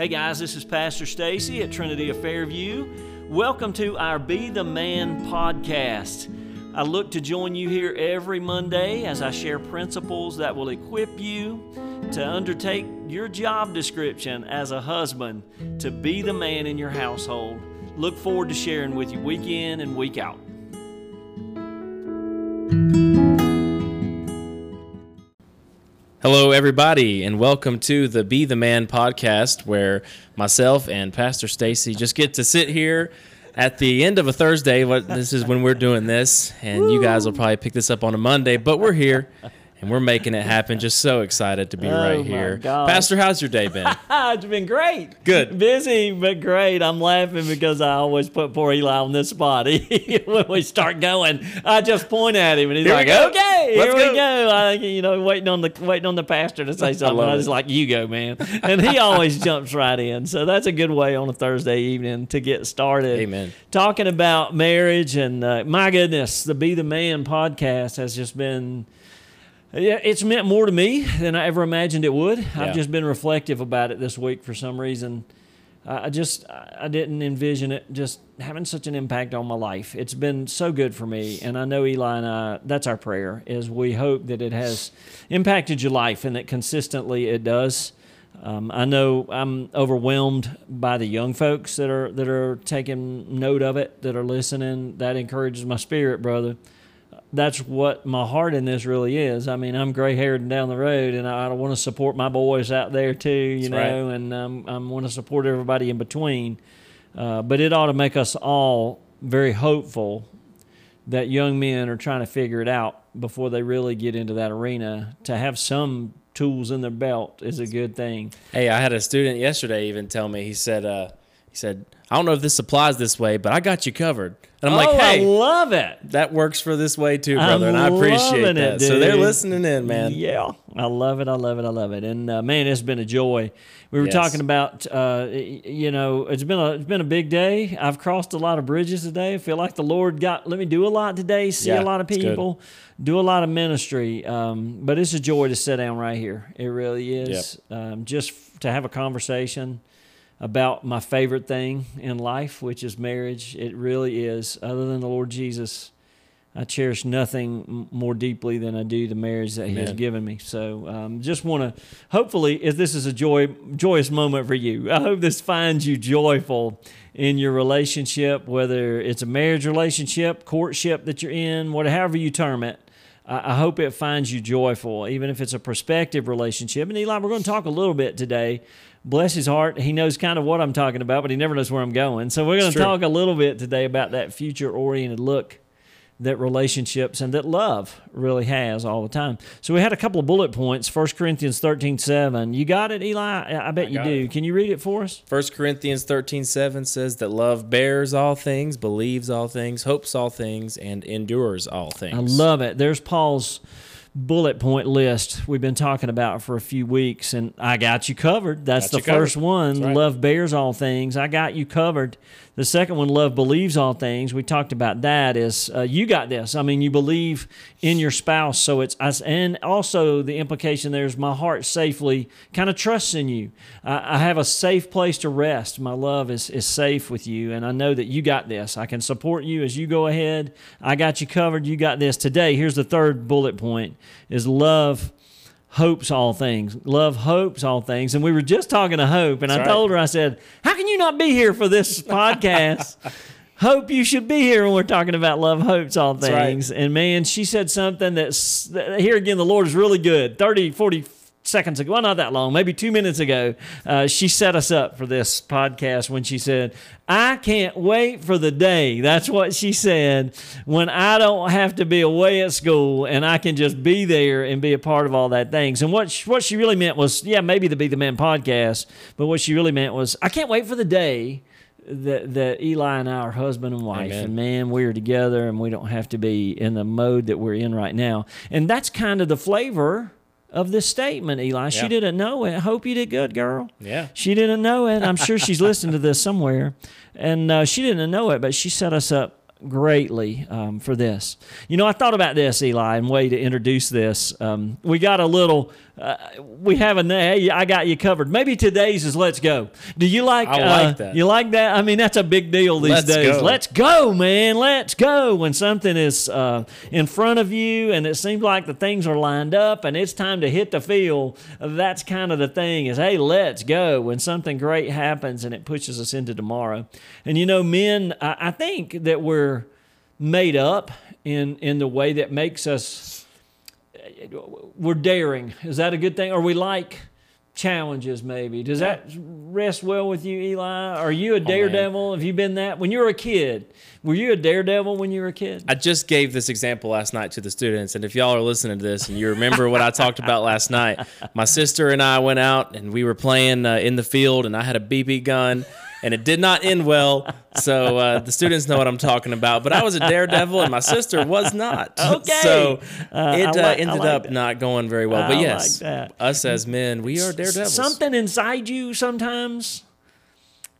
Hey guys, this is Pastor Stacey at Trinity of Fairview. Welcome to our Be the Man podcast. I look to join you here every Monday as I share principles that will equip you to undertake your job description as a husband to be the man in your household. Look forward to sharing with you week in and week out. Hello, everybody, and welcome to the Be the Man podcast, where myself and Pastor Stacey just get to sit here at the end of a Thursday. What this is when we're doing this, and you guys will probably pick this up on a Monday, but we're here and we're making it happen. Just so excited to be Oh, right here, gosh. Pastor. How's your day been? it's been great. Good. Busy, but great. I'm laughing because I always put poor Eli on this spot. when we start going, I just point at him and he's Here like, okay, Let's here go." we go. I, think, you know, waiting on the waiting on the pastor to say something. love I was like, you go, man. And he always jumps right in. So that's a good way on a Thursday evening to get started. Amen. Talking about marriage and uh, my goodness, the Be the Man podcast has just been. Yeah, it's meant more to me than I ever imagined it would. Yeah. I've just been reflective about it this week for some reason. I I just I didn't envision it just having such an impact on my life. It's been so good for me, and I know Eli and I. That's our prayer. Is we hope that it has impacted your life and that consistently it does. Um, I know I'm overwhelmed by the young folks that are that are taking note of it, that are listening. That encourages my spirit, brother that's what my heart in this really is. I mean, I'm gray haired and down the road, and I, I want to support my boys out there too, you That's know, and um, I want to support everybody in between. Uh, but it ought to make us all very hopeful that young men are trying to figure it out before they really get into that arena. To have some tools in their belt is a good thing. Hey, I had a student yesterday even tell me. He said, uh, he said, I don't know if this applies this way, but I got you covered. And I'm oh, like, hey, I love it. that works for this way too, I'm brother, and I appreciate that. it, so they're listening in, man. Yeah, I love it. I love it. I love it. And uh, man, it's been a joy. We were Yes. talking about, uh, you know, it's been a it's been a big day. I've crossed a lot of bridges today. I feel like the Lord got let me do a lot today. See Yeah, a lot of people, do a lot of ministry. Um, but it's a joy to sit down right here. It really is. Um, just to have a conversation about my favorite thing in life, which is marriage. It really is. Other than the Lord Jesus, I cherish nothing more deeply than I do the marriage that He has given me. So, um, just want to hopefully, if this is a joy joyous moment for you, I hope this finds you joyful in your relationship, whether it's a marriage relationship, courtship that you're in, whatever you term it. I I hope it finds you joyful, even if it's a prospective relationship. And Eli, we're going to talk a little bit today. Bless his heart, he knows kind of what I'm talking about, but he never knows where I'm going. So we're going to talk a little bit today about that future-oriented look that relationships and that love really has all the time. So we had a couple of bullet points. 1 Corinthians 13, 7. You got it, Eli? I I bet you do. it. Can you read it for us? 1 Corinthians thirteen seven says that love bears all things, believes all things, hopes all things, and endures all things. I love it. There's Paul's bullet point list we've been talking about for a few weeks, and I got you covered. That's Got the you covered. first one. That's right. Love bears all things. I got you covered. The second one, love believes all things. We talked about that. Is uh, you got this? I mean, you believe in your spouse, so it's us. And also the implication there is my heart safely kind of trusts in you. I, I have a safe place to rest. My love is is safe with you, and I know that you got this. I can support you as you go ahead. I got you covered. You got this today. Here's the third bullet point: is love hopes all things. Love hopes all things. And we were just talking to Hope, and I right. told her, I said, How can you not be here for this podcast? Hope you should be here when we're talking about love hopes all That's right. things. And man, she said something that's that, here again, the Lord is really good. 30, 40 seconds ago, well, not that long, maybe two minutes ago, uh, she set us up for this podcast when she said, I can't wait for the day. That's what she said. When I don't have to be away at school and I can just be there and be a part of all that things. And what she, what she really meant was, yeah, maybe the Be the Man podcast, but what she really meant was, I can't wait for the day that that Eli and I are husband and wife, Amen. and man, we're together, and we don't have to be in the mode that we're in right now. And that's kind of the flavor of this statement, Eli. She didn't know it. I hope you did good, girl. Yeah. She didn't know it. I'm sure she's listened to this somewhere, and uh, she didn't know it, but she set us up greatly um, for this. You know, I thought about this, Eli, and way to introduce this. Um, we got a little. Uh, we have a hey, I got you covered. Maybe today's is let's go. Do you like? I uh, that. You like that? I mean, that's a big deal these Let's days. go. Let's go, man. Let's go. When something is uh, in front of you and it seems like the things are lined up and it's time to hit the field, that's kind of the thing. Is hey, let's go. When something great happens and it pushes us into tomorrow. And you know, men, I, I think that we're made up in in the way that makes us we're daring. Is that a good thing? Or we like challenges maybe. Does that rest well with you, Eli? Are you a daredevil? Have you been that? When you were a kid, were you a daredevil when you were a kid? I just gave this example last night to the students, and if y'all are listening to this and you remember what I talked about last night, my sister and I went out and we were playing uh, in the field, and I had a BB gun, and it did not end well. So uh, the students know what I'm talking about. But I was a daredevil, and my sister was not. Okay. So Uh, it uh, like- ended like up that. not going very well. But yes, like us as men, we are daredevils. Something inside you sometimes.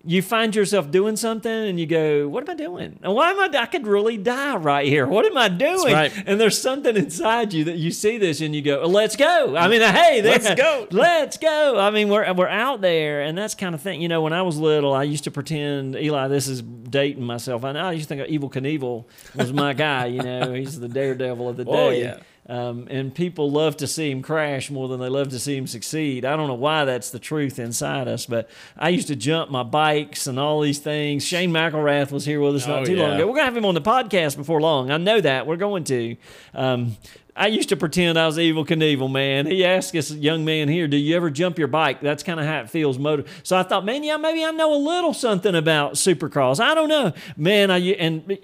You find yourself doing something and you go, What am I doing? And Why am I? I could really die right here. What am I doing? right. And there's something inside you that you see this and you go, Let's go. I mean, uh, hey, Let's go. Let's go. I mean, we're, uh, we're out there and that's kind of thing. You know, when I was little, I used to pretend, Eli, this is dating myself. I know I used to think of Evil Knievel was my guy. You know, he's the daredevil of the oh, day. Oh, yeah. Um, and people love to see him crash more than they love to see him succeed. I don't know why that's the truth inside us, but I used to jump my bikes and all these things. Shane McElrath was here with us not Oh, too long ago. We're going to have him on the podcast before long. I know that. We're going to. Um, I used to pretend I was Evil Knievel, man. He asked this young man here, Do you ever jump your bike? That's kind of how it feels. Motor. So I thought, man, yeah, maybe I know a little something about supercross. I don't know. Man, I, and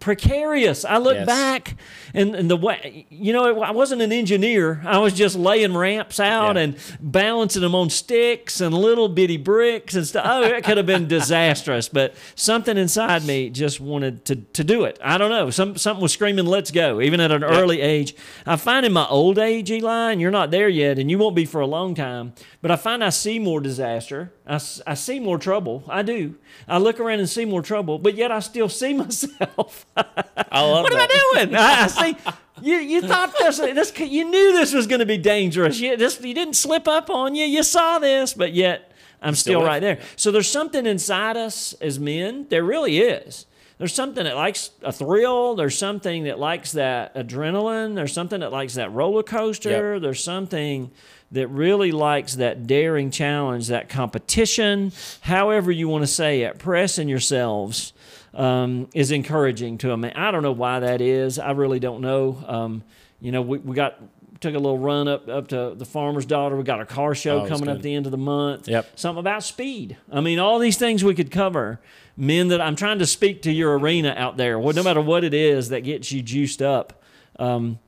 precarious. I look Yes. back and, and the way, you know, I wasn't an engineer. I was just laying ramps out Yeah. and balancing them on sticks and little bitty bricks and stuff. Oh, it could have been disastrous, but something inside me just wanted to, to do it. I don't know. Some, something was screaming, let's go, even at an early age. I find in my old age, Eli, and you're not there yet, and you won't be for a long time, but I find I see more disaster. I see more trouble. I do. I look around and see more trouble, but yet I still see myself. I love What am. I doing? I, I see. You, you thought this, this you knew this was going to be dangerous. You, this, you didn't slip up on you. You saw this, but yet I'm still, with right there. So there's something inside us as men. There really is. There's something that likes a thrill. There's something that likes that adrenaline. There's something that likes that roller coaster. Yep. There's something that really likes that daring challenge, that competition, however you want to say it, pressing yourselves um, is encouraging to a man. I don't know why that is. I really don't know. Um, you know, we, we got took a little run up up to the farmer's daughter. We got a car show Oh, coming up good. the end of the month. Yep. Something about speed. I mean, all these things we could cover. Men that I'm trying to speak to your arena out there. Well, no matter what it is that gets you juiced up, um,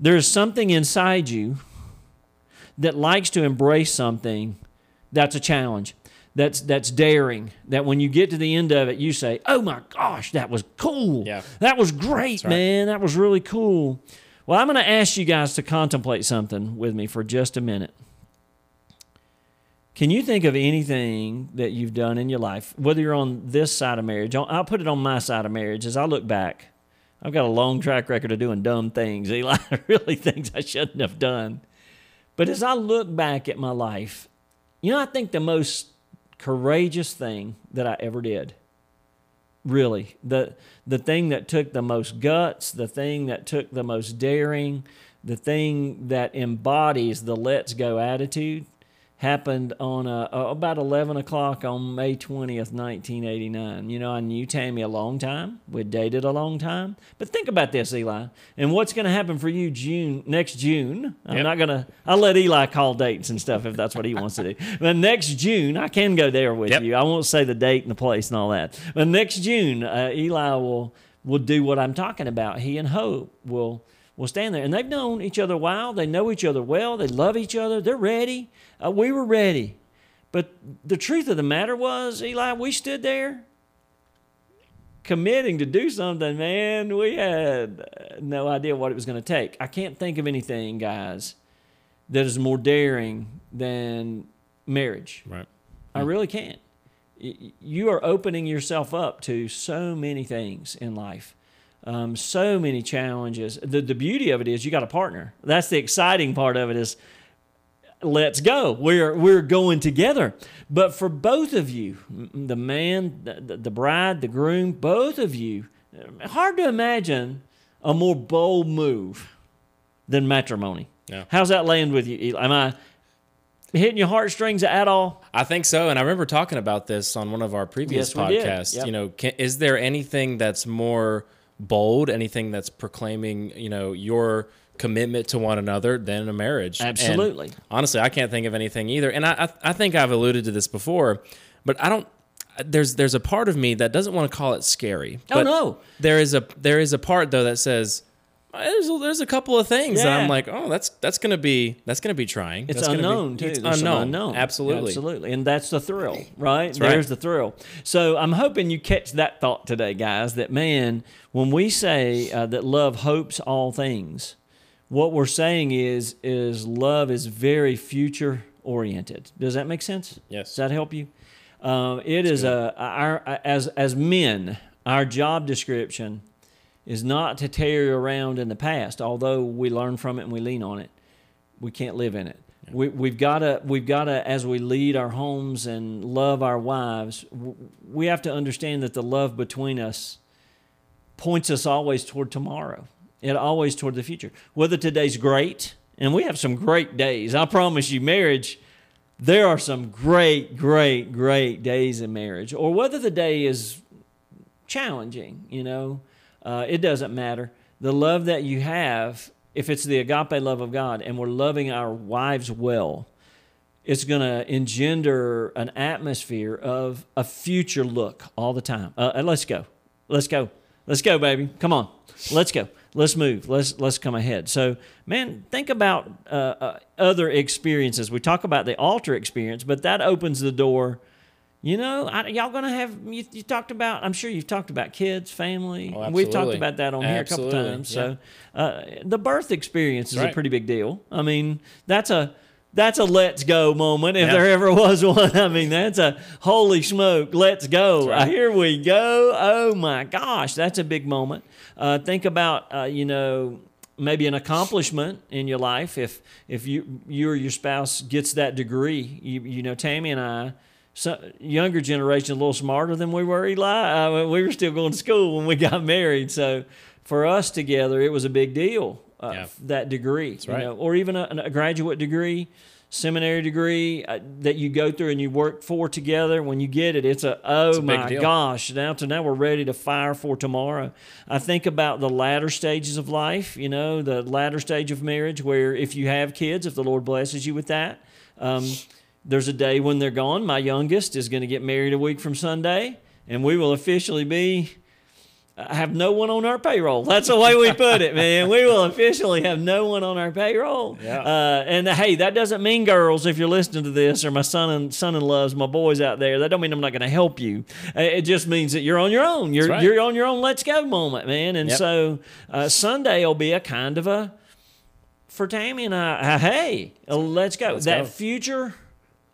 there's something inside you that likes to embrace something that's a challenge that's that's daring that when you get to the end of it you say oh my gosh that was cool Yeah. that was great right. man that was really cool well i'm going to ask you guys to contemplate something with me for just a minute can you think of anything that you've done in your life whether you're on this side of marriage I'll- put it on my side of marriage as i look back i've got a long track record of doing dumb things eli really things i shouldn't have done. But as I look back at my life, you know, I think the most courageous thing that I ever did, really, the, the thing that took the most guts, the thing that took the most daring, the thing that embodies the let's go attitude, happened on uh, about 11 o'clock on May 20th, 1989. You know, I knew Tammy a long time. We'd dated a long time. But think about this, Eli, and what's going to happen for you June next June. I'm Yep. not going to, I'll let Eli call dates and stuff if that's what he wants to do. But next June, I can go there with Yep. you. I won't say the date and the place and all that. But next June, uh, Eli will, will do what I'm talking about. He and Hope will will stand there. And they've known each other a while. They know each other well. They love each other. They're ready. Uh, we were ready. But the truth of the matter was, Eli, we stood there committing to do something, man. We had uh, no idea what it was going to take. I can't think of anything, guys, that is more daring than marriage. Right. I really can't. you are opening yourself up to so many things in life. Um, so many challenges. The the beauty of it is you got a partner. That's the exciting part of it is let's go. We're we're going together. But for both of you, the man, the, the bride, the groom, both of you, hard to imagine a more bold move than matrimony. Yeah. How's that land with you? Am I hitting your heartstrings at all? I think so, and I remember talking about this on one of our previous Yes, podcasts. Yep. You know, can, is there anything that's more bold, anything that's proclaiming, you know, your commitment to one another than a marriage? And Absolutely. honestly, I can't think of anything either, and I, I I think I've alluded to this before, but I don't. There's there's a part of me that doesn't want to call it scary. Oh, no. There is a there is a part though that says. There's a, there's a couple of things that I'm like, oh, that's that's gonna be that's gonna be trying. It's That's gonna be- unknown too. It's There's unknown. unknown. Absolutely. absolutely, and that's the thrill, right? right. There's the thrill. So I'm hoping you catch that thought today, guys. That man, when we say uh, that love hopes all things, what we're saying is is love is very future oriented. Does that make sense? Yes. Does that help you? Um, it is a our as as men, our job description is not to tarry around in the past, although we learn from it and we lean on it. We can't live in it. We, we've got to, we've got to, as we lead our homes and love our wives, we have to understand that the love between us points us always toward tomorrow. It always toward the future. Whether today's great, and we have some great days. I promise you, marriage, there are some great, great, great days in marriage. Or whether the day is challenging, you know, uh, it doesn't matter. The love that you have, if it's the agape love of God and we're loving our wives well, it's going to engender an atmosphere of a future look all the time. Uh, and let's go. Let's go. Let's go, baby. Come on. Let's go. Let's move. Let's let's come ahead. So, man, think about uh, uh, other experiences. We talk about the altar experience, but that opens the door. You know, I, y'all gonna have you, you talked about. I'm sure you've talked about kids, family. Oh, We've talked about that on here a couple Absolutely, times. So, uh, the birth experience is a pretty big deal. I mean, that's a that's a let's go moment if Yeah. there ever was one. I mean, that's a holy smoke, let's go. right. Uh, here we go. Oh my gosh, that's a big moment. Uh, think about uh, you know maybe an accomplishment in your life if if you you or your spouse gets that degree. You you know Tammy and I. So, younger generation a little smarter than we were, Eli. Uh, we were still going to school when we got married, so for us together, it was a big deal. Uh, Yeah. That degree, right. know, or even a, a graduate degree, seminary degree uh, that you go through and you work for together. When you get it, it's a oh a my gosh! Now to now we're ready to fire for tomorrow. I think about the latter stages of life. You know, the latter stage of marriage, where if you have kids, if the Lord blesses you with that. Um, there's a day when they're gone. My youngest is going to get married a week from Sunday, and we will officially be have no one on our payroll. That's the way we put it, man. We will officially have no one on our payroll. Yeah. Uh, and hey, that doesn't mean girls, if you're listening to this, or my son and son in laws, my boys out there, that don't mean I'm not going to help you. Uh, It just means that you're on your own. You're right. you're on your own. Let's go moment, man. And Yep. so uh, Sunday will be a kind of a for Tammy and I. uh, Hey, uh, let's go. Let's that go. future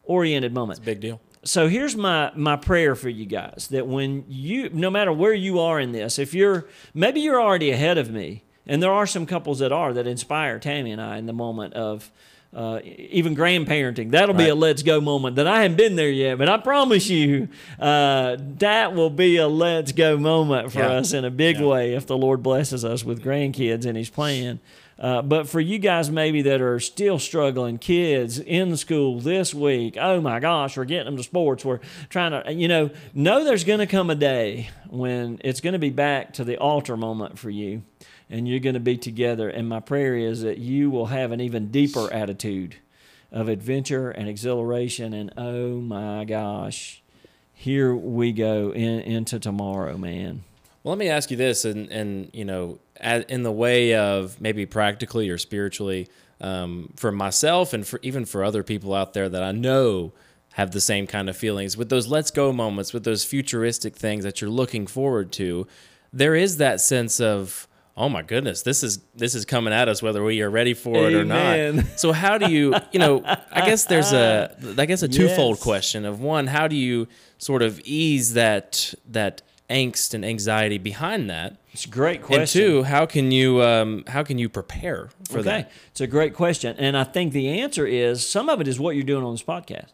oriented moment Big deal. so here's my my prayer for you guys that when you no matter where you are in this if you're maybe you're already ahead of me and there are some couples that are that inspire tammy and i in the moment of uh, even grandparenting that'll be a let's go moment that i haven't been there yet but i promise you uh, that will be a let's go moment for Yeah. us in a big Yeah. way if the lord blesses us with grandkids in his plan uh, but for you guys maybe that are still struggling, kids in school this week, oh my gosh, we're getting them to sports. We're trying to, you know, know there's going to come a day when it's going to be back to the altar moment for you and you're going to be together. And my prayer is that you will have an even deeper attitude of adventure and exhilaration. And oh my gosh, here we go in, into tomorrow, man. Well, let me ask you this, and and you know, in the way of maybe practically or spiritually, um, for myself and for even for other people out there that I know have the same kind of feelings with those let's go moments, with those futuristic things that you're looking forward to, there is that sense of oh my goodness, this is this is coming at us whether we are ready for it or not. So how do you, you know, I guess there's a I guess a twofold Yes. question of one, how do you sort of ease that that angst and anxiety behind that? It's a great question. And two, how can you um, how can you prepare for okay. that? It's a great question. And I think the answer is some of it is what you're doing on this podcast.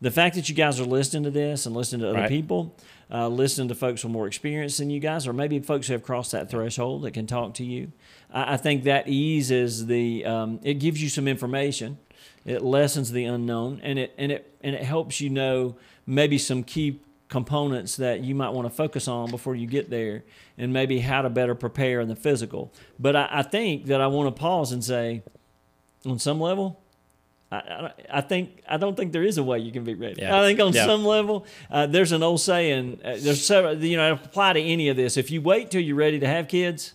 The fact that you guys are listening to this and listening to other Right. people, uh, listening to folks with more experience than you guys, or maybe folks who have crossed that threshold that can talk to you, I, I think that eases the, um, it gives you some information. It lessens the unknown and it, and it, and it helps you know maybe some key components that you might want to focus on before you get there and maybe how to better prepare in the physical. But I, I think that I want to pause and say, on some level, I, I, I think I don't think there is a way you can be ready. Yeah. I think on Yeah. some level, uh, there's an old saying. Uh, there's several, you know, apply to any of this. If you wait till you're ready to have kids,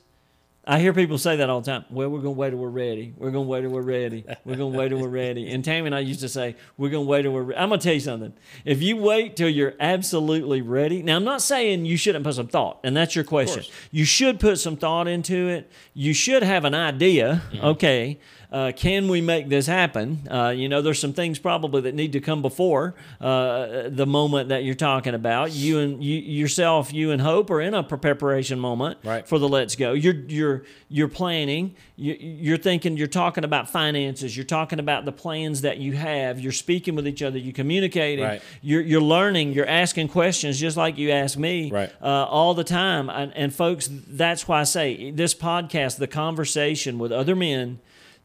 I hear people say that all the time. Well, we're gonna wait till we're ready. We're gonna wait till we're ready. We're gonna wait till we're ready. And Tammy and I used to say, we're gonna wait till we're. Re-. I'm gonna tell you something. If you wait till you're absolutely ready, now I'm not saying you shouldn't put some thought, and that's your question. You should put some thought into it. You should have an idea. Mm-hmm. Okay, uh, can we make this happen? Uh, you know, there's some things probably that need to come before uh, the moment that you're talking about. You and you yourself, you and Hope are in a preparation moment Right. for the let's go. You're you're you're planning. You, you're thinking. You're talking about finances. You're talking about the plans that you have. You're speaking with each other. You're communicating. Right. You're you're learning. You're asking questions just like you ask me Right. uh, all the time. And, and folks, that's why I say this podcast, the conversation with other men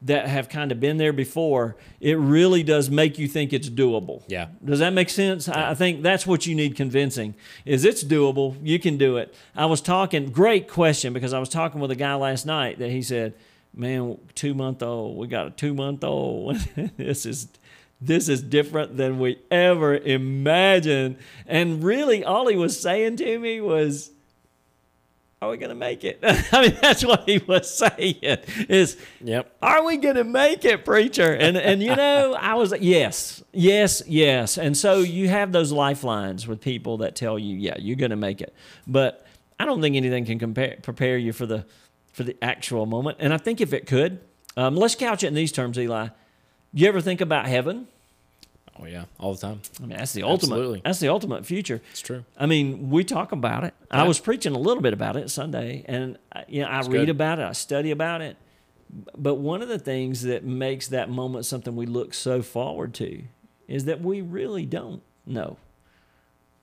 that have kind of been there before, it really does make you think it's doable. Yeah. Does that make sense? I I think that's what you need convincing is it's doable. You can do it. I was talking, great question, because I was talking with a guy last night that he said, man, two month old, we got a two month old. this is, this is different than we ever imagined. And really all he was saying to me was, are we going to make it? I mean, that's what he was saying is, Yep. are we going to make it, preacher? And and you know, I was yes, yes, yes. And so you have those lifelines with people that tell you, yeah, you're going to make it. But I don't think anything can compare, prepare you for the for the actual moment. And I think if it could, um, let's couch it in these terms, Eli. You ever think about heaven? Oh yeah, all the time. I mean, that's the ultimate. Absolutely. That's the ultimate future. It's true. I mean, we talk about it. I was preaching a little bit about it Sunday, and I- you know, I read good. about it, I study about it. But one of the things that makes that moment something we look so forward to is that we really don't know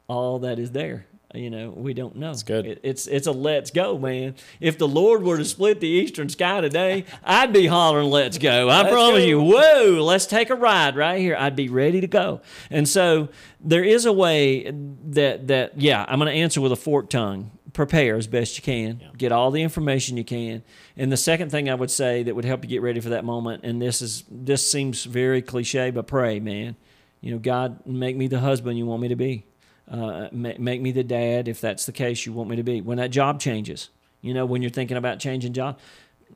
all that is there. You know, we don't know. It's good. It, it's it's a let's go, man. If the Lord were to split the eastern sky today, I'd be hollering, "Let's go!" I Let's promise go. you. Whoa, let's take a ride right here. I'd be ready to go. And so there is a way that that yeah, I'm going to answer with a forked tongue. Prepare as best you can. Get all the information you can. And the second thing I would say that would help you get ready for that moment, and this is this seems very cliche, but pray, man. You know, God, make me the husband you want me to be. Uh, make me the dad if that's the case you want me to be. When that job changes, you know, when you're thinking about changing job,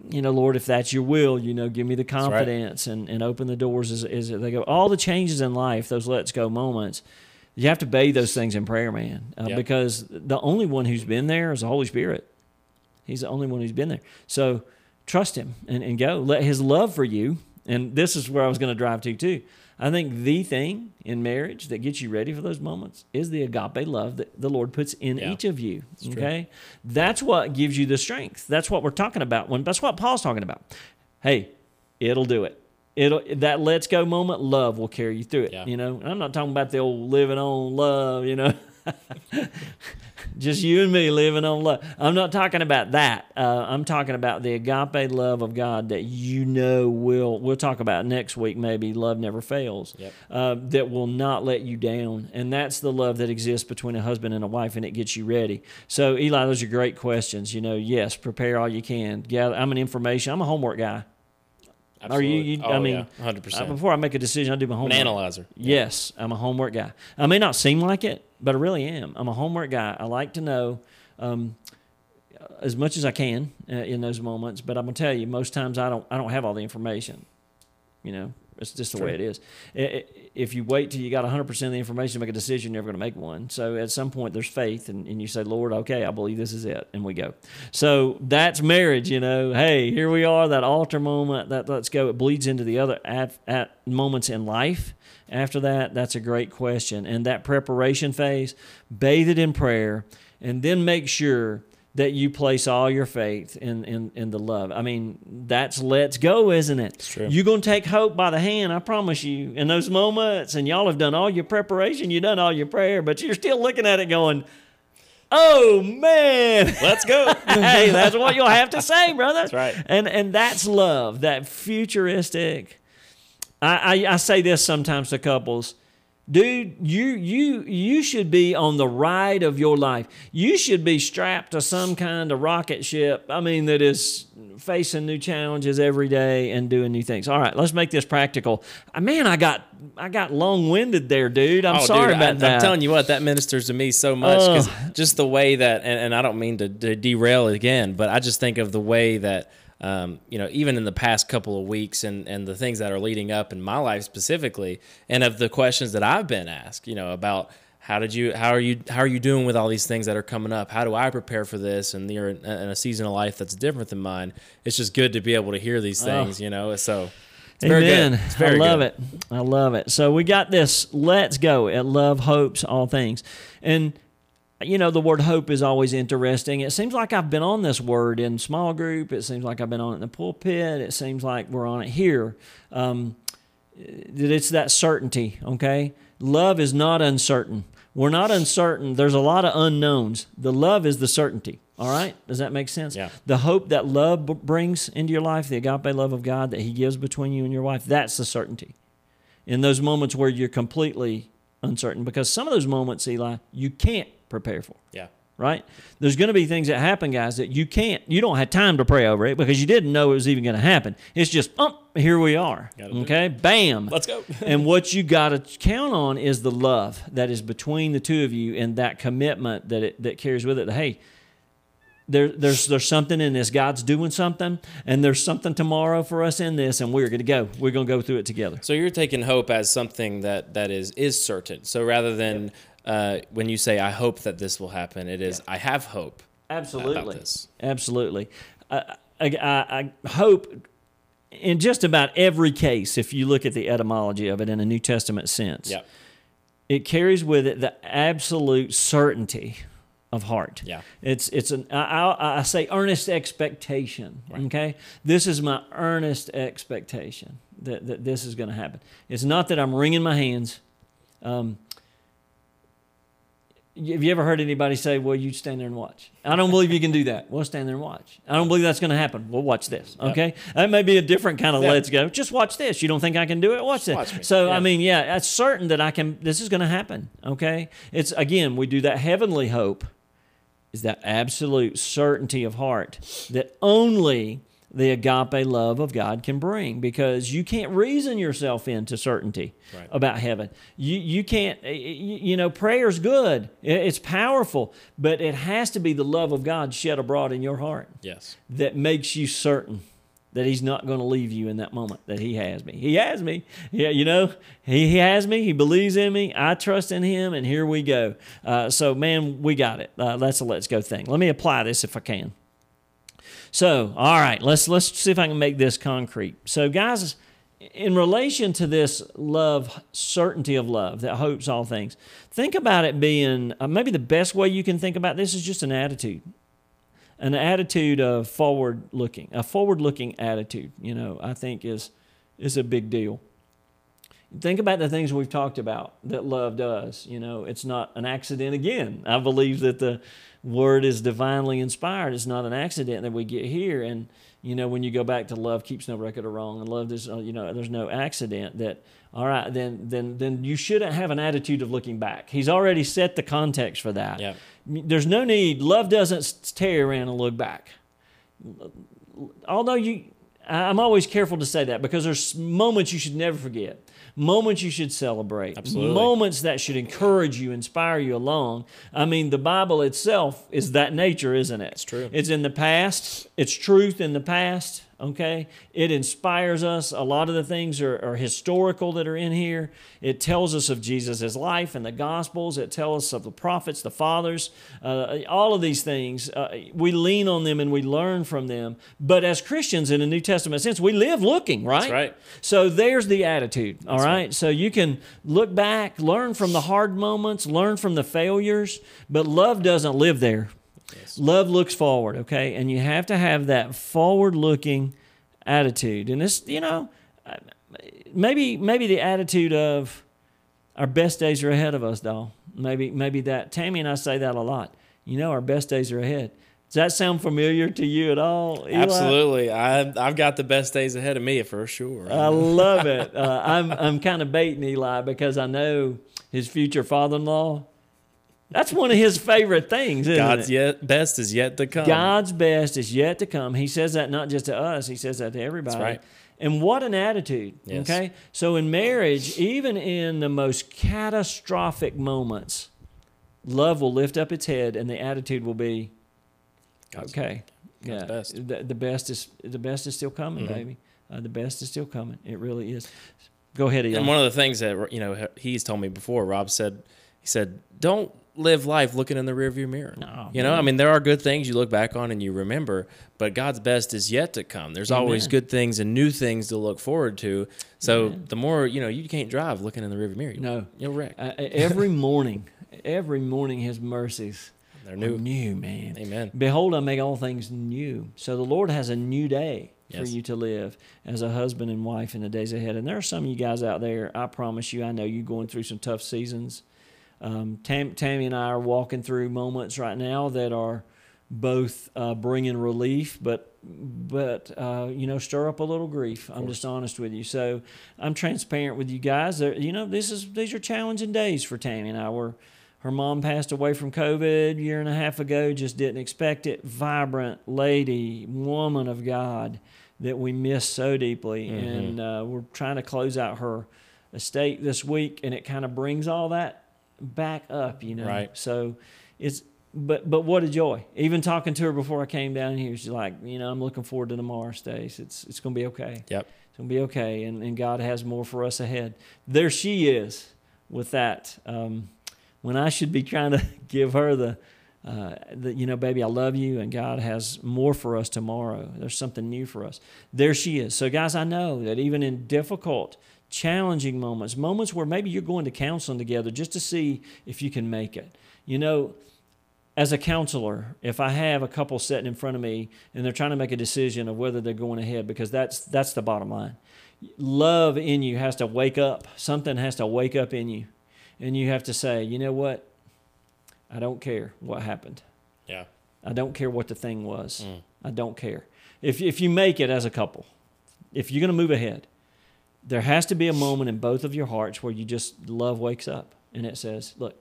you know, Lord, if that's your will, you know, give me the right. confidence and, and open the doors as, as they go. All the changes in life, those let's go moments, you have to bathe those things in prayer, man, uh, because the only one who's been there is the Holy Spirit. He's the only one who's been there. So trust him and, and go. Let his love for you, and this is where I was going to drive to too. I think the thing in marriage that gets you ready for those moments is the agape love that the Lord puts in Yeah. each of you. true. Okay? That's what gives you the strength. That's what we're talking about when that's what Paul's talking about. Hey, it'll do it. It'll that let's go moment, love will carry you through it. Yeah. You know, I'm not talking about the old living on love, you know. just you and me living on love. I'm not talking about that. Uh, I'm talking about the agape love of God that you know will. We'll talk about next week. Maybe love never fails. Yep. Uh, that will not let you down, and that's the love that exists between a husband and a wife, and it gets you ready. So, Eli, those are great questions. You know, yes, prepare all you can. Gather. I'm an information. I'm a homework guy. Are you- you- oh, I mean, hundred Uh, percent. before I make a decision, I do my homework. An analyzer. Yes, I'm a homework guy. I may not seem like it, but I really am. I'm a homework guy. I like to know um, as much as I can uh, in those moments. But I'm gonna tell you, most times I don't. I don't have all the information. You know, It's just the True. way it is. If you wait till you got 100% of the information to make a decision, you're never going to make one. So at some point, there's faith, and, and you say, Lord, okay, I believe this is it, and we go. So that's marriage, you know. Hey, here we are, that altar moment, that let's go. It bleeds into the other at, at moments in life. After that, that's a great question. And that preparation phase, bathe it in prayer, and then make sure that you place all your faith in, in, in the love. I mean, that's let's go, isn't it? true. You're going to take hope by the hand, I promise you, in those moments. And y'all have done all your preparation, you've done all your prayer, but you're still looking at it going, oh, man. Let's go. hey, that's what you'll have to say, brother. That's right. And and that's love, that futuristic. I, I, I say this sometimes to couples. Dude, you you you should be on the ride of your life. You should be strapped to some kind of rocket ship. I mean, that is facing new challenges every day and doing new things. All right, let's make this practical. Uh, Man, I got I got long winded there, dude. I'm Oh, sorry dude, about I, that. I'm telling you what, that ministers to me so much because just the way that, and, and I don't mean to, to derail it again, but I just think of the way that, um, you know, even in the past couple of weeks and, and the things that are leading up in my life specifically, and of the questions that I've been asked, you know, about how did you, how are you, how are you doing with all these things that are coming up? How do I prepare for this? And you're in, a season of life that's different than mine. It's just good to be able to hear these things, you know. So it's very Amen. good. It's very I love good. it. I love it. So we got this. Let's go at love, hopes, all things, and you know the word hope is always interesting. It seems like I've been on this word in small group. It seems like I've been on it in the pulpit. It seems like we're on it here. Um, it's that certainty. Okay, love is not uncertain. We're not uncertain. There's a lot of unknowns. The love is the certainty. All right, does that make sense? Yeah. The hope that love b- brings into your life, the agape love of God that He gives between you and your wife, that's the certainty. In those moments where you're completely uncertain, because some of those moments, Eli, you can't prepare for Yeah. right? There's going to be things that happen, guys, that you can't, you don't have time to pray over it because you didn't know it was even going to happen. It's just, um, here we are. Gotta. Okay, bam. Let's go. and what you got to count on is the love that is between the two of you and that commitment that it that carries with it. That, hey, there, there's there's something in this. God's doing something, and there's something tomorrow for us in this, and we're going to go. We're going to go through it together. So you're taking hope as something that that is is certain. So rather than uh, when you say I hope that this will happen, it is I have hope. Absolutely. this. Absolutely. I, I, I I hope in just about every case, if you look at the etymology of it in a New Testament sense, Yeah. it carries with it the absolute certainty of heart. Yeah. It's it's an I, I, say earnest expectation. Okay, this is my earnest expectation that, that this is going to happen. It's not that I'm wringing my hands. Um, have you ever heard anybody say, "Well, you stand there and watch"? I don't believe you can do that. Well, stand there and watch. I don't believe that's going to happen. Well, watch this. Okay, that may be a different kind of Yeah. let's go. Just watch this. You don't think I can do it? Watch this. watch. So Yeah. I mean, yeah, it's certain that I can. This is going to happen. Okay, it's again we do that heavenly hope is that absolute certainty of heart that only the agape love of God can bring because you can't reason yourself into certainty Right. about heaven. You you can't y- y- you know prayer's good. It's powerful, but it has to be the love of God shed abroad in your heart Yes. that makes you certain that he's not going to leave you in that moment that he has me he has me yeah you know he, he has me he believes in me i trust in him and here we go uh, so man we got it uh, that's a let's go thing let me apply this if i can so all right let's let's see if i can make this concrete. So guys in relation to this love certainty of love that hopes all things think about it being uh, maybe the best way you can think about this is just an attitude. An attitude of forward looking a forward looking attitude you know i think is is a big deal. Think about the things we've talked about that love does you know it's not an accident again. I believe that the word is divinely inspired. It's not an accident that we get here. And you know when you go back to love keeps no record of wrong and love there's uh, you know there's no accident that all right then then then you shouldn't have an attitude of looking back. He's already set the context for that. Yeah. there's no need. Love doesn't tear around and look back. Although you i'm always careful to say that because there's moments you should never forget moments you should celebrate. Absolutely. moments that should encourage you inspire you along. I mean the bible itself is that nature isn't it? It's true. it's in the past. It's truth in the past Okay, it inspires us. A lot of the things are, are historical that are in here. It tells us of Jesus' life and the Gospels. It tells us of the prophets, the fathers, uh, all of these things. Uh, we lean on them and we learn from them. But as Christians in a New Testament sense, we live looking, right? That's right. So there's the attitude, all right? So you can look back, learn from the hard moments, learn from the failures, but love doesn't live there. Love looks forward, okay? And you have to have that forward looking attitude. And it's, you know, maybe maybe the attitude of our best days are ahead of us, doll. Maybe maybe that Tammy and I say that a lot. You know, our best days are ahead. Does that sound familiar to you at all? Eli? Absolutely. I, I've got the best days ahead of me for sure. I love it. Uh, I'm I'm kind of baiting Eli because I know his future father-in-law. That's one of his favorite things. Isn't God's it? yet best is yet to come. God's best is yet to come. He says that not just to us, he says that to everybody. right. And what an attitude. Yes. Okay? So in marriage, even in the most catastrophic moments, love will lift up its head and the attitude will be God's- okay. God's yeah. best. Mm-hmm. The, the best is the best is still coming, baby. Uh, the best is still coming. It really is. Go ahead, Eli. And one of the things that you know he's told me before, Rob said, he said, "Don't live life looking in the rearview mirror." No, you know, I mean, there are good things you look back on and you remember, but God's best is yet to come. There's always good things and new things to look forward to. So the more you know, you can't drive looking in the rearview mirror. No. you'll wreck. uh, every morning, every morning, His mercies They're are new. new, man. Amen. Behold, I make all things new. So the Lord has a new day for Yes. you to live as a husband and wife in the days ahead. And there are some of you guys out there, I promise you, I know you're going through some tough seasons. Um, Tam, Tammy and I are walking through moments right now that are both uh, bringing relief, but but uh, you know stir up a little grief. I'm just honest with you. So I'm transparent with you guys. There, you know this is these are challenging days for Tammy and I. We're her mom passed away from COVID a year and a half ago. Just didn't expect it. Vibrant lady, woman of God that we miss so deeply, and uh, we're trying to close out her estate this week, and it kind of brings all that back up, you know. Right. So it's but but what a joy. Even talking to her before I came down here, she's like, you know, I'm looking forward to tomorrow, Stace. It's it's gonna be okay. Yep. It's gonna be okay, and, and God has more for us ahead. There she is with that. Um, when I should be trying to give her the, uh, the, you know, baby, I love you, and God has more for us tomorrow. There's something new for us. There she is. So, guys, I know that even in difficult, challenging moments, moments where maybe you're going to counseling together just to see if you can make it. You know, as a counselor, if I have a couple sitting in front of me and they're trying to make a decision of whether they're going ahead, because that's that's the bottom line. Love in you has to wake up. Something has to wake up in you, and you have to say, you know what? I don't care what happened. Yeah. I don't care what the thing was. Mm. I don't care. If if you make it as a couple, if you're going to move ahead, there has to be a moment in both of your hearts where you just love wakes up and it says, "Look,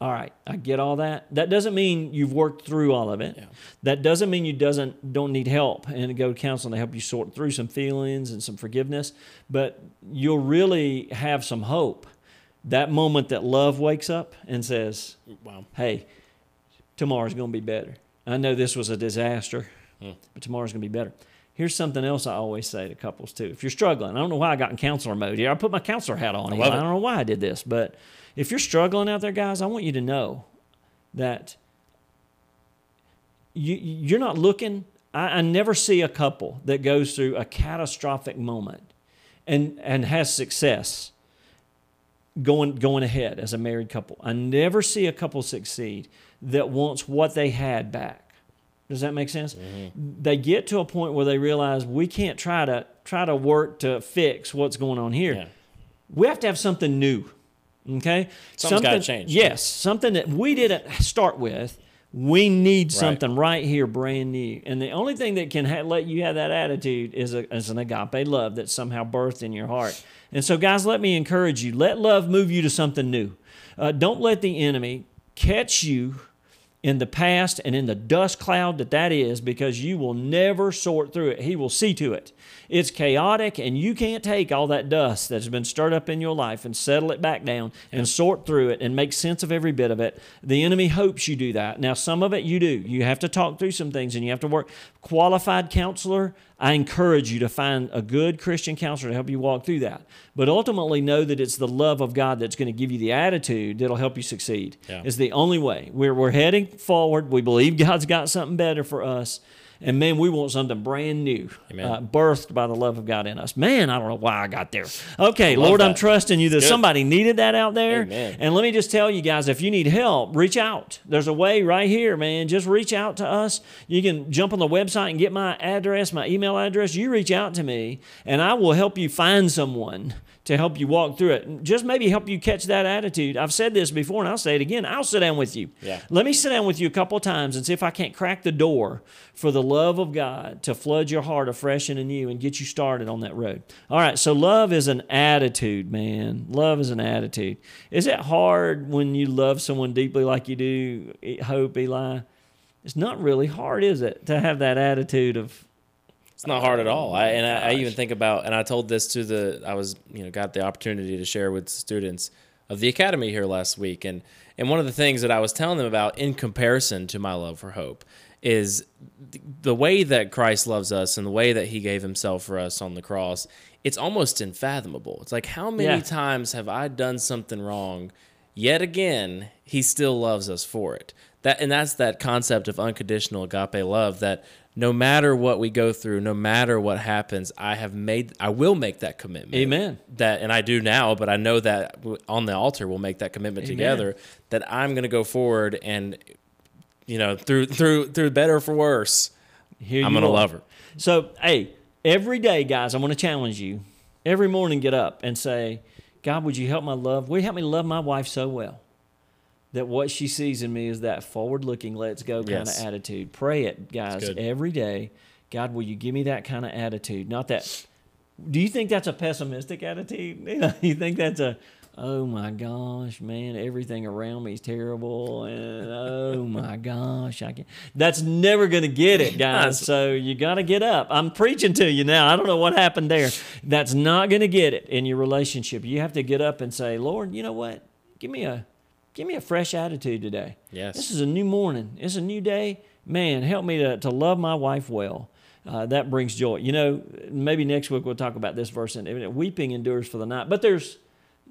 all right, I get all that. That doesn't mean you've worked through all of it. Yeah. That doesn't mean you doesn't don't need help and go to counseling to help you sort through some feelings and some forgiveness. But you'll really have some hope. That moment that love wakes up and says, Wow. hey, tomorrow's going to be better. I know this was a disaster, Mm. but tomorrow's going to be better. Here's something else I always say to couples too. If you're struggling, I don't know why I got in counselor mode here. I put my counselor hat on. I I don't know why I did this, but if you're struggling out there, guys, I want you to know that you you're not looking. I, I never see a couple that goes through a catastrophic moment and and has success going going ahead as a married couple. I never see a couple succeed that wants what they had back. Does that make sense? They get to a point where they realize we can't try to try to work to fix what's going on here. Yeah. We have to have something new. Okay? Something's gotta change. Yes, something that we didn't start with. We need something right here, brand new. And the only thing that can ha- let you have that attitude is, a, is an agape love that's somehow birthed in your heart. And so, guys, let me encourage you. Let love move you to something new. Uh, don't let the enemy catch you in the past and in the dust cloud that that is because you will never sort through it. He will see to it. It's chaotic and you can't take all that dust that's been stirred up in your life and settle it back down and sort through it and make sense of every bit of it. The enemy hopes you do that. Now, some of it you do. You have to talk through some things and you have to work. Qualified counselor, I encourage you to find a good Christian counselor to help you walk through that. But ultimately, know that it's the love of God that's going to give you the attitude that'll help you succeed. Yeah. It's the only way. We're, we're heading forward. We believe God's got something better for us. And man, we want something brand new, uh, birthed by the love of God in us. Man, I don't know why I got there. Okay, Lord, I'm trusting you that Good. somebody needed that out there. Amen. And let me just tell you guys, if you need help, reach out. There's a way right here, man. Just reach out to us. You can jump on the website and get my address, my email address. You reach out to me, and I will help you find someone to help you walk through it. Just maybe help you catch that attitude. I've said this before, and I'll say it again. I'll sit down with you. Yeah. Let me sit down with you a couple of times and see if I can't crack the door for the love of God to flood your heart afresh and anew and get you started on that road. All right, so love is an attitude, man. Love is an attitude. Is it hard when you love someone deeply like you do, Hope, Eli? It's not really hard, is it, to have that attitude of, It's not hard at all. I, and I, I even think about, and I told this to the, I was, you know, got the opportunity to share with students of the academy here last week, and and one of the things that I was telling them about in comparison to my love for hope is the way that Christ loves us and the way that He gave Himself for us on the cross. It's almost unfathomable. It's like how many Yeah. times have I done something wrong? Yet again, He still loves us for it. That and that's that concept of unconditional agape love that no matter what we go through, no matter what happens, I have made I will make that commitment. Amen. That and I do now, but I know that on the altar we'll make that commitment Amen. together that I'm going to go forward and you know, through through through better for worse, here I'm going to love her. So, hey, every day, guys, I want to challenge you. Every morning, get up and say, God, would you help my love? Will you help me love my wife so well that what she sees in me is that forward looking, let's go kind Yes. of attitude? Pray it, guys, every day. God, will you give me that kind of attitude? Not that. Do you think that's a pessimistic attitude? you think that's a, oh my gosh, man, everything around me is terrible, and oh my gosh, I can't. That's never going to get it, guys. So you got to get up. I'm preaching to you now. I don't know what happened there. That's not going to get it in your relationship. You have to get up and say, Lord, you know what? Give me a, give me a fresh attitude today. Yes. This is a new morning. It's a new day. Man, help me to, to love my wife well. Uh, that brings joy. You know, maybe next week we'll talk about this verse. And weeping endures for the night, but there's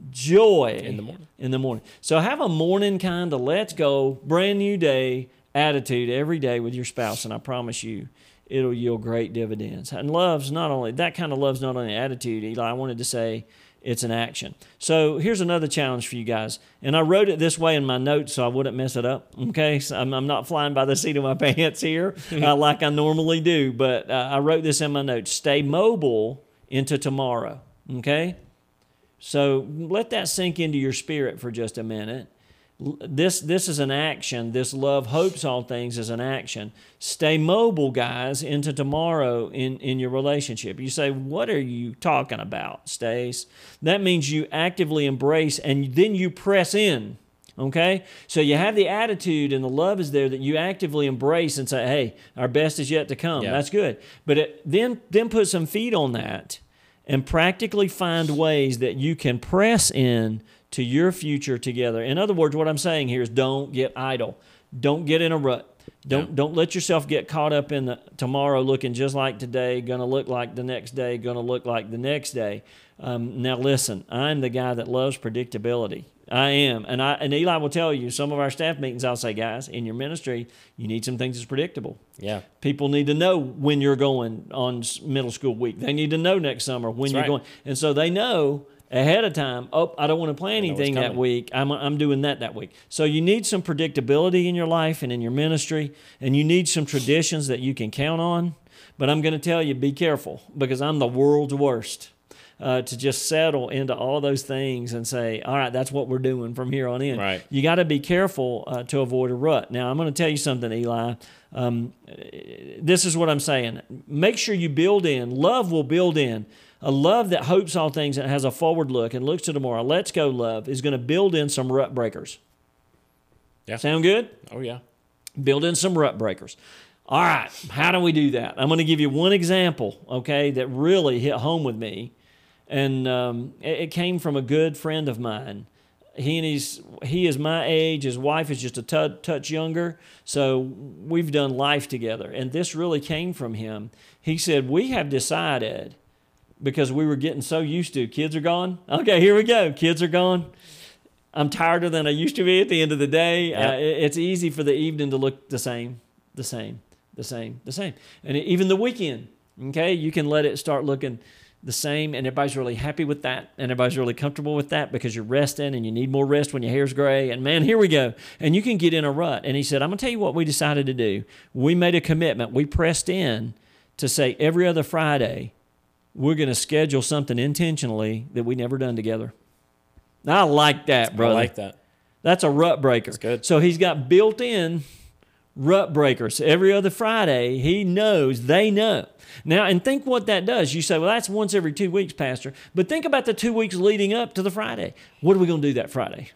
joy In the morning. In the morning. So have a morning kind of let's go, brand new day attitude every day with your spouse, and I promise you, it'll yield great dividends. And love's not only that kind of love's not only attitude. Eli, I wanted to say it's an action. So here's another challenge for you guys, and I wrote it this way in my notes so I wouldn't mess it up. Okay, so I'm, I'm not flying by the seat of my pants here uh, like I normally do, but uh, I wrote this in my notes: stay mobile into tomorrow. Okay. So let that sink into your spirit for just a minute. This this is an action. This love hopes all things is an action. Stay mobile, guys, into tomorrow in, in your relationship. You say, what are you talking about, Stace? That means you actively embrace and then you press in. Okay? So you have the attitude and the love is there that you actively embrace and say, hey, our best is yet to come. Yeah. That's good. But it, then then put some feet on that and practically find ways that you can press in to your future together. In other words, what I'm saying here is don't get idle. Don't get in a rut. Don't Yeah. don't let yourself get caught up in the tomorrow looking just like today, to look like the next day, to look like the next day. Um, now listen, I'm the guy that loves predictability. I am, and I and Eli will tell you. Some of our staff meetings, I'll say, guys, in your ministry, you need some things that's predictable. Yeah. People need to know when you're going on middle school week. They need to know next summer when That's you're right. going. And so they know ahead of time, oh, I don't want to plan anything that week. I'm, I'm doing that that week. So you need some predictability in your life and in your ministry, and you need some traditions that you can count on. But I'm going to tell you, be careful because I'm the world's worst. Uh, to just settle into all those things and say, all right, that's what we're doing from here on in. Right. You got to be careful uh, to avoid a rut. Now, I'm going to tell you something, Eli. Um, this is what I'm saying. Make sure you build in. Love will build in. A love that hopes all things and has a forward look and looks to tomorrow. Let's go, love, is going to build in some rut breakers. Yeah. Sound good? Oh yeah. build in some rut breakers. All right, how do we do that? I'm going to give you one example, okay, that really hit home with me, and um, it, it came from a good friend of mine. He and he's he is my age. His wife is just a t- touch younger, so we've done life together. And this really came from him. He said we have decided because we were getting so used to kids are gone. Okay, here we go. Kids are gone. I'm tireder than I used to be at the end of the day. Yep. Uh, it's easy for the evening to look the same, the same, the same, the same. And even the weekend, okay, you can let it start looking the same, and everybody's really happy with that, and everybody's really comfortable with that because you're resting and you need more rest when your hair's gray. And man, here we go. And you can get in a rut. And he said, I'm going to tell you what we decided to do. We made a commitment, we pressed in to say every other Friday, we're going to schedule something intentionally that we never done together. I like that, brother. I like that. That's a rut breaker. That's good. So he's got built in rut breakers. Every other Friday, he knows, they know. Now, and think what that does. You say, well, that's once every two weeks, Pastor. But think about the two weeks leading up to the Friday. What are we going to do that Friday?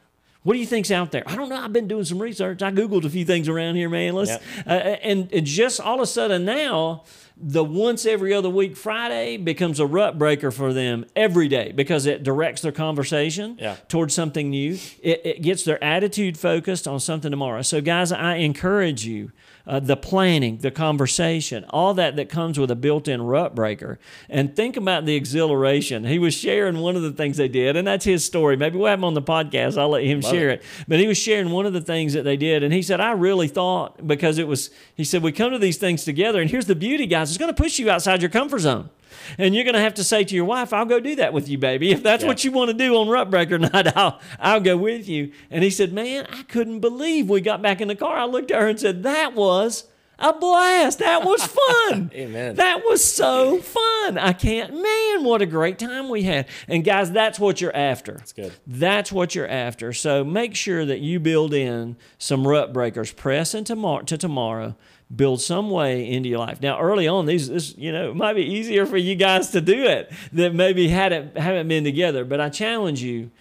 What do you think's out there? I don't know. I've been doing some research. I googled a few things around here, man. Let's Yep. uh, and, and just all of a sudden now, the once every other week Friday becomes a rut breaker for them every day because it directs their conversation Yeah. towards something new. It, it gets their attitude focused on something tomorrow. So, guys, I encourage you. Uh, the planning, the conversation, all that that comes with a built-in rut breaker, and think about the exhilaration. He was sharing one of the things they did, and that's his story. Maybe we'll have him on the podcast. I'll let him share it. But he was sharing one of the things that they did, and he said, "I really thought because it was." He said, "We come to these things together, and here's the beauty, guys. It's going to push you outside your comfort zone." And you're going to have to say to your wife, I'll go do that with you, baby. If that's Yeah. what you want to do on Rut Breaker night, I'll, I'll go with you. And he said, Man, I couldn't believe we got back in the car. I looked at her and said, That was a blast. That was fun. Amen. That was so fun. I can't, man, what a great time we had. And guys, that's what you're after. That's good. That's what you're after. So make sure that you build in some rut breakers. Press into tomorrow to tomorrow. Build some way into your life. Now, early on, these this you know it might be easier for you guys to do it that maybe hadn't haven't been together. But I challenge you,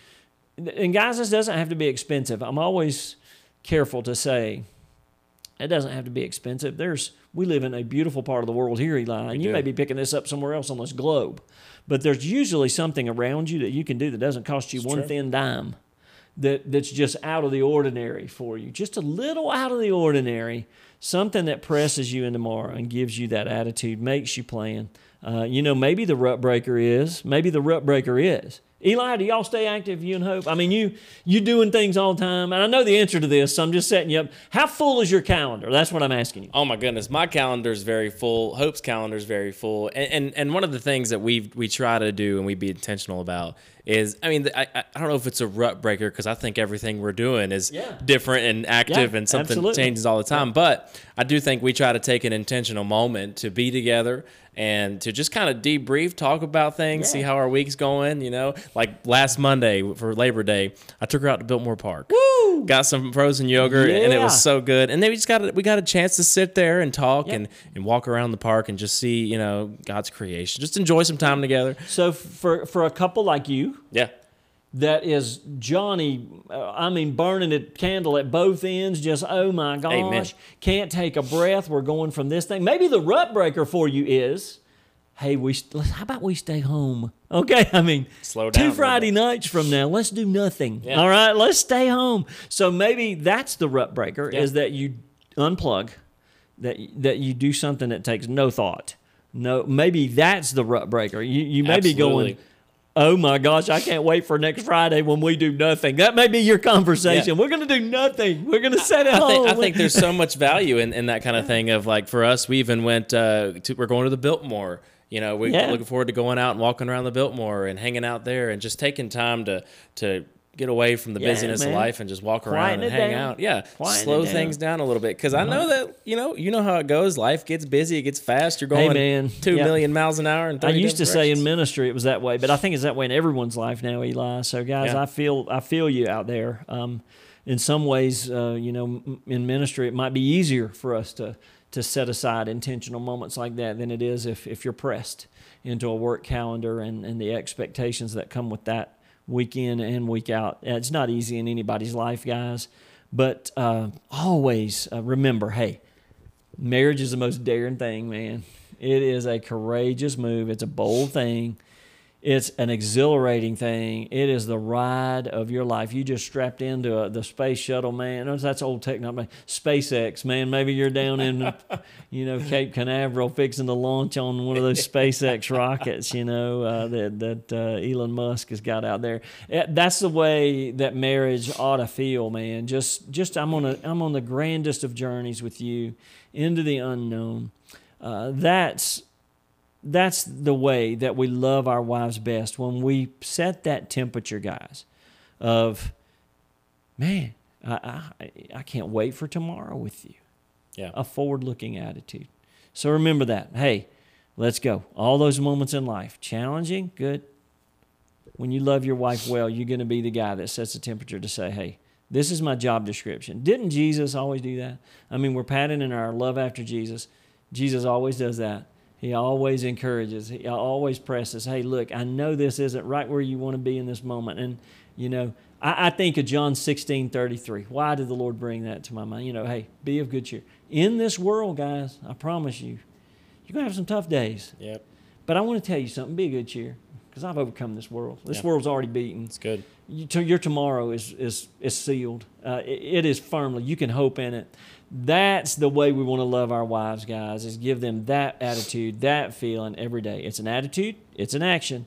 and guys, this doesn't have to be expensive. I'm always careful to say it doesn't have to be expensive. There's we live in a beautiful part of the world here, Eli, and you may be picking this up somewhere else on this globe. But there's usually something around you that you can do that doesn't cost you one true. thin dime. That that's just out of the ordinary for you. Just a little out of the ordinary. Something that presses you into more and gives you that attitude, makes you plan. Uh, you know, maybe the rut breaker is. Maybe the rut breaker is. Eli, do y'all stay active, you and Hope? I mean, you you doing things all the time, and I know the answer to this, so I'm just setting you up. How full is your calendar? That's what I'm asking you. Oh my goodness, my calendar is very full. Hope's calendar is very full, and, and and one of the things that we we try to do and we be intentional about is, I mean, I I don't know if it's a rut breaker because I think everything we're doing is Yeah. different and active, Yeah, and something absolutely. changes all the time. But I do think we try to take an intentional moment to be together and to just kind of debrief, talk about things, see how our week's going. You know, like last Monday for Labor Day, I took her out to Biltmore Park. Woo! Got some frozen yogurt, and it was so good. And then we just got a, we got a chance to sit there and talk Yep. and and walk around the park and just see you know God's creation. Just enjoy some time together. So for for a couple like you, Yeah, that is Johnny, uh, I mean, burning a candle at both ends, just oh my gosh, Amen. can't take a breath. We're going from this thing. Maybe the rut breaker for you is, hey, we how about we stay home? Okay, I mean, Slow down two Friday nights from now, let's do nothing. Yeah. All right, let's stay home. So maybe that's the rut breaker Yeah. is that you unplug, that that you do something that takes no thought. No, maybe that's the rut breaker. You you may be going Absolutely. Oh my gosh, I can't wait for next Friday when we do nothing. That may be your conversation. Yeah. We're going to do nothing. We're going to sit at I home. think, I think there's so much value in, in that kind of thing. Of like for us, we even went uh, to we're going to the Biltmore. You know, we're Yeah. looking forward to going out and walking around the Biltmore and hanging out there and just taking time to to get away from the Yeah, busyness man. of life and just walk Quieten around and hang down. out. Yeah, Quieten slow down. things down a little bit because I know that you know you know how it goes. Life gets busy, it gets fast. You're Hey, going man. two Yeah. million miles an hour. And I used to say in ministry it was that way, but I think it's that way in everyone's life now, Eli. So, guys, Yeah. I feel I feel you out there. Um, in some ways, uh, you know, m- in ministry, it might be easier for us to to set aside intentional moments like that than it is if if you're pressed into a work calendar and and the expectations that come with that week in and week out. It's not easy in anybody's life, guys. But uh, always uh, remember, hey, marriage is the most daring thing, man. It is a courageous move. It's a bold thing. It's an exhilarating thing. It is the ride of your life. You just strapped into a, the space shuttle, man. That's old technology. SpaceX, man. Maybe you're down in, you know, Cape Canaveral fixing to launch on one of those SpaceX rockets, you know, uh, that that uh, Elon Musk has got out there. Eh, that's the way that marriage ought to feel, man. Just just I'm on a I'm on the grandest of journeys with you into the unknown. Uh, that's that's the way that we love our wives best when we set that temperature, guys, of man, I, I, I can't wait for tomorrow with you. Yeah. A forward looking attitude. So remember that. Hey, let's go. All those moments in life, challenging, good. When you love your wife well, you're going to be the guy that sets the temperature to say, hey, this is my job description. Didn't Jesus always do that? I mean, we're patterned in our love after Jesus. Jesus always does that. He always encourages. He always presses. Hey, look, I know this isn't right where you want to be in this moment. And, you know, I, I think of John 16 33. Why did the Lord bring that to my mind? You know, hey, be of good cheer. In this world, guys, I promise you, you're going to have some tough days. Yep. But I want to tell you something be of good cheer because I've overcome this world. This Yeah. world's already beaten. It's good. You, to, your tomorrow is, is, is sealed. Uh, it, it is firmly. You can hope in it. That's the way we want to love our wives, guys, is give them that attitude, that feeling every day. It's an attitude, it's an action.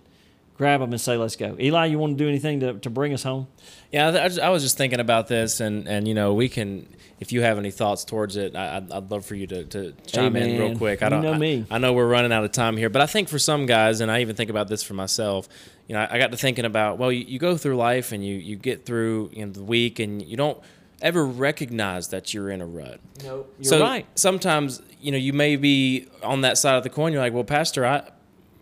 Grab them and say, let's go. Eli, you want to do anything to, to bring us home? Yeah, I, I, was just thinking about this, and, and you know, we can. If you have any thoughts towards it, I, I'd, I'd love for you to, to chime in real quick. I don't know me. I, know we're running out of time here, but I think for some guys, and I even think about this for myself. You know, I, I got to thinking about well, you, you go through life and you you get through you know, the week, and you don't ever recognize that you're in a rut. No, you're so right. sometimes you know you may be on that side of the coin. You're like, well, Pastor, I.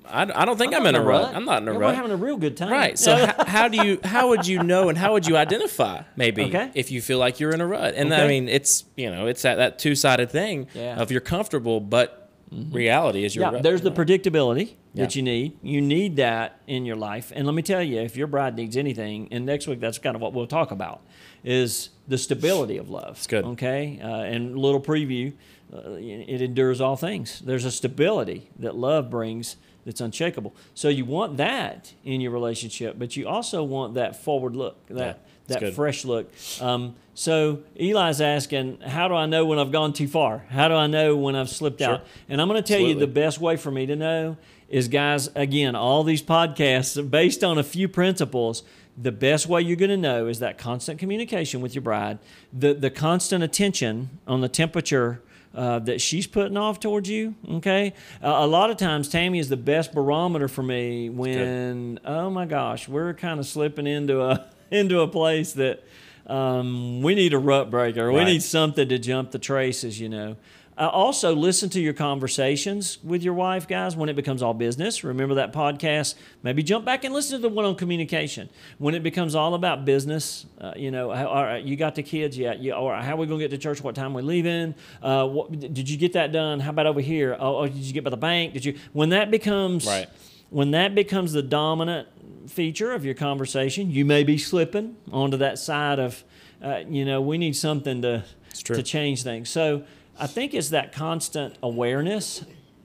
I, I don't think I'm, in a rut. I'm not in a Yeah, rut. We're having a real good time. Right. So how, how do you how would you know and how would you identify maybe Okay. if you feel like you're in a rut? And I mean it's you know it's that, that two sided thing Yeah. Mm-hmm. of you're comfortable but reality is your yeah, rut. there's the predictability that you need. You need that in your life. And let me tell you, if your bride needs anything, and next week that's kind of what we'll talk about, is the stability of love. It's good. Okay, uh, and a little preview, uh, it endures all things. There's a stability that love brings that's unshakable. So you want that in your relationship, but you also want that forward look, that Yeah, that good. fresh look. Um, so Eli's asking, how do I know when I've gone too far? How do I know when I've slipped Sure. out? And I'm going to tell you the best way for me to know is, guys, again, all these podcasts based on a few principles. The best way you're going to know is that constant communication with your bride, the the constant attention on the temperature. Uh, that she's putting off towards you, okay? Uh, a lot of times, Tammy is the best barometer for me when, oh my gosh, we're kind of slipping into a into a place that um, we need a rut breaker. We need something to jump the traces, you know. Uh, also, listen to your conversations with your wife, guys, when it becomes all business. Remember that podcast? Maybe jump back and listen to the one on communication. When it becomes all about business, uh, you know, how, all right, you got the kids yet? Yeah, all right, how are we going to get to church? What time we leaving? Uh, what, did you get that done? How about over here? Oh, oh, did you get by the bank? Did you? When that becomes Right. when that becomes the dominant feature of your conversation, you may be slipping onto that side of, uh, you know, we need something to to change things. So I think it's that constant awareness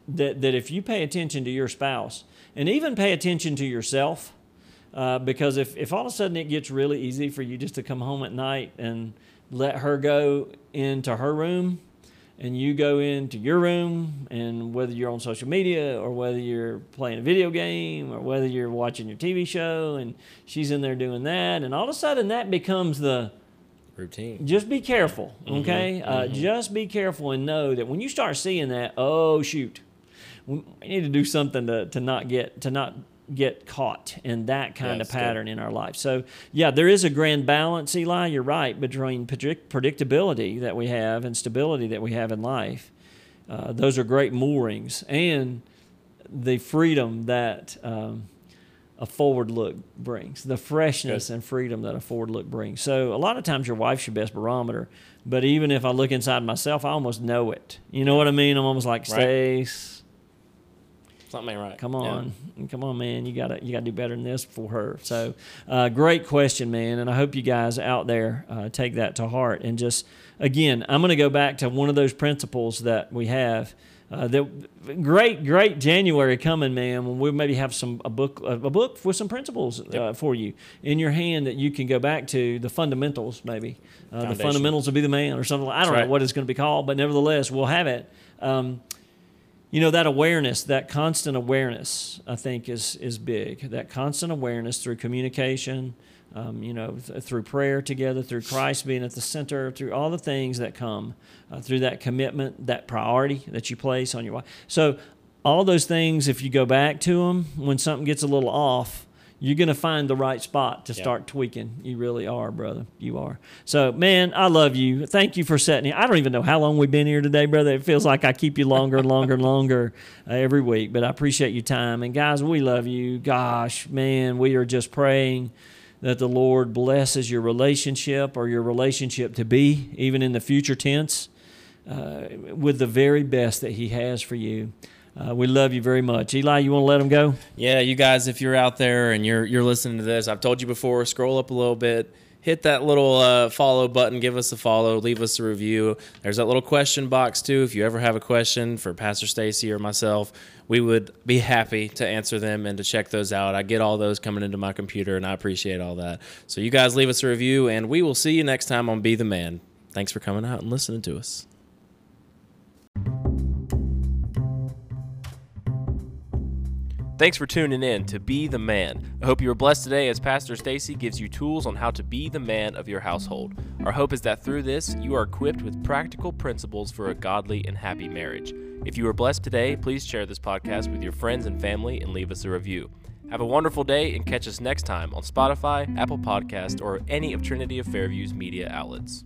that that if you pay attention to your spouse and even pay attention to yourself, uh, because if if all of a sudden it gets really easy for you just to come home at night and let her go into her room and you go into your room and whether you're on social media or whether you're playing a video game or whether you're watching your TV show and she's in there doing that and all of a sudden that becomes the routine. just be careful okay? Uh, just be careful and know that when you start seeing that oh shoot we need to do something to, to not get to not get caught in that kind of it's good. pattern in our life. So yeah there is a grand balance eli you're right between predict- predictability that we have and stability that we have in life. Uh, those are great moorings. And the freedom that um, a forward look brings, the freshness and freedom that a forward look brings. So a lot of times your wife's your best barometer, but even if I look inside myself, I almost know it. You know what I mean? I'm almost like Right. Stace. Something ain't right. Come Yeah. on, come on, man! You gotta you gotta do better than this for her. So, uh, great question, man, and I hope you guys out there uh, take that to heart. And just again, I'm gonna go back to one of those principles that we have. Uh, that great, great January coming, man. When we maybe have some a book, a book with some principles uh, for you in your hand that you can go back to the fundamentals, maybe uh, the fundamentals will be the man or something. I don't know what it's going to be called, but nevertheless, we'll have it. Um, you know that awareness that constant awareness i think is is big that constant awareness through communication um, you know th- through prayer together through christ being at the center through all the things that come uh, through that commitment that priority that you place on your wife so all those things if you go back to them when something gets a little off you're going to find the right spot to start tweaking. You really are, brother. You are. So, man, I love you. Thank you for setting here. I don't even know how long we've been here today, brother. It feels like I keep you longer and longer and longer uh, every week, but I appreciate your time. And, guys, we love you. Gosh, man, we are just praying that the Lord blesses your relationship or your relationship to be, even in the future tense, uh, with the very best that He has for you. Uh, we love you very much. Eli, you want to let him go? Yeah, you guys, if you're out there and you're you're listening to this, I've told you before. Scroll up a little bit, hit that little uh, follow button, give us a follow, leave us a review. There's that little question box too. If you ever have a question for Pastor Stacey or myself, we would be happy to answer them and to check those out. I get all those coming into my computer, and I appreciate all that. So you guys leave us a review, and we will see you next time on Be the Man. Thanks for coming out and listening to us. Thanks for tuning in to Be the Man. I hope you were blessed today as Pastor Stacey gives you tools on how to be the man of your household. Our hope is that through this, you are equipped with practical principles for a godly and happy marriage. If you were blessed today, please share this podcast with your friends and family and leave us a review. Have a wonderful day and catch us next time on Spotify, Apple Podcast, or any of Trinity of Fairview's media outlets.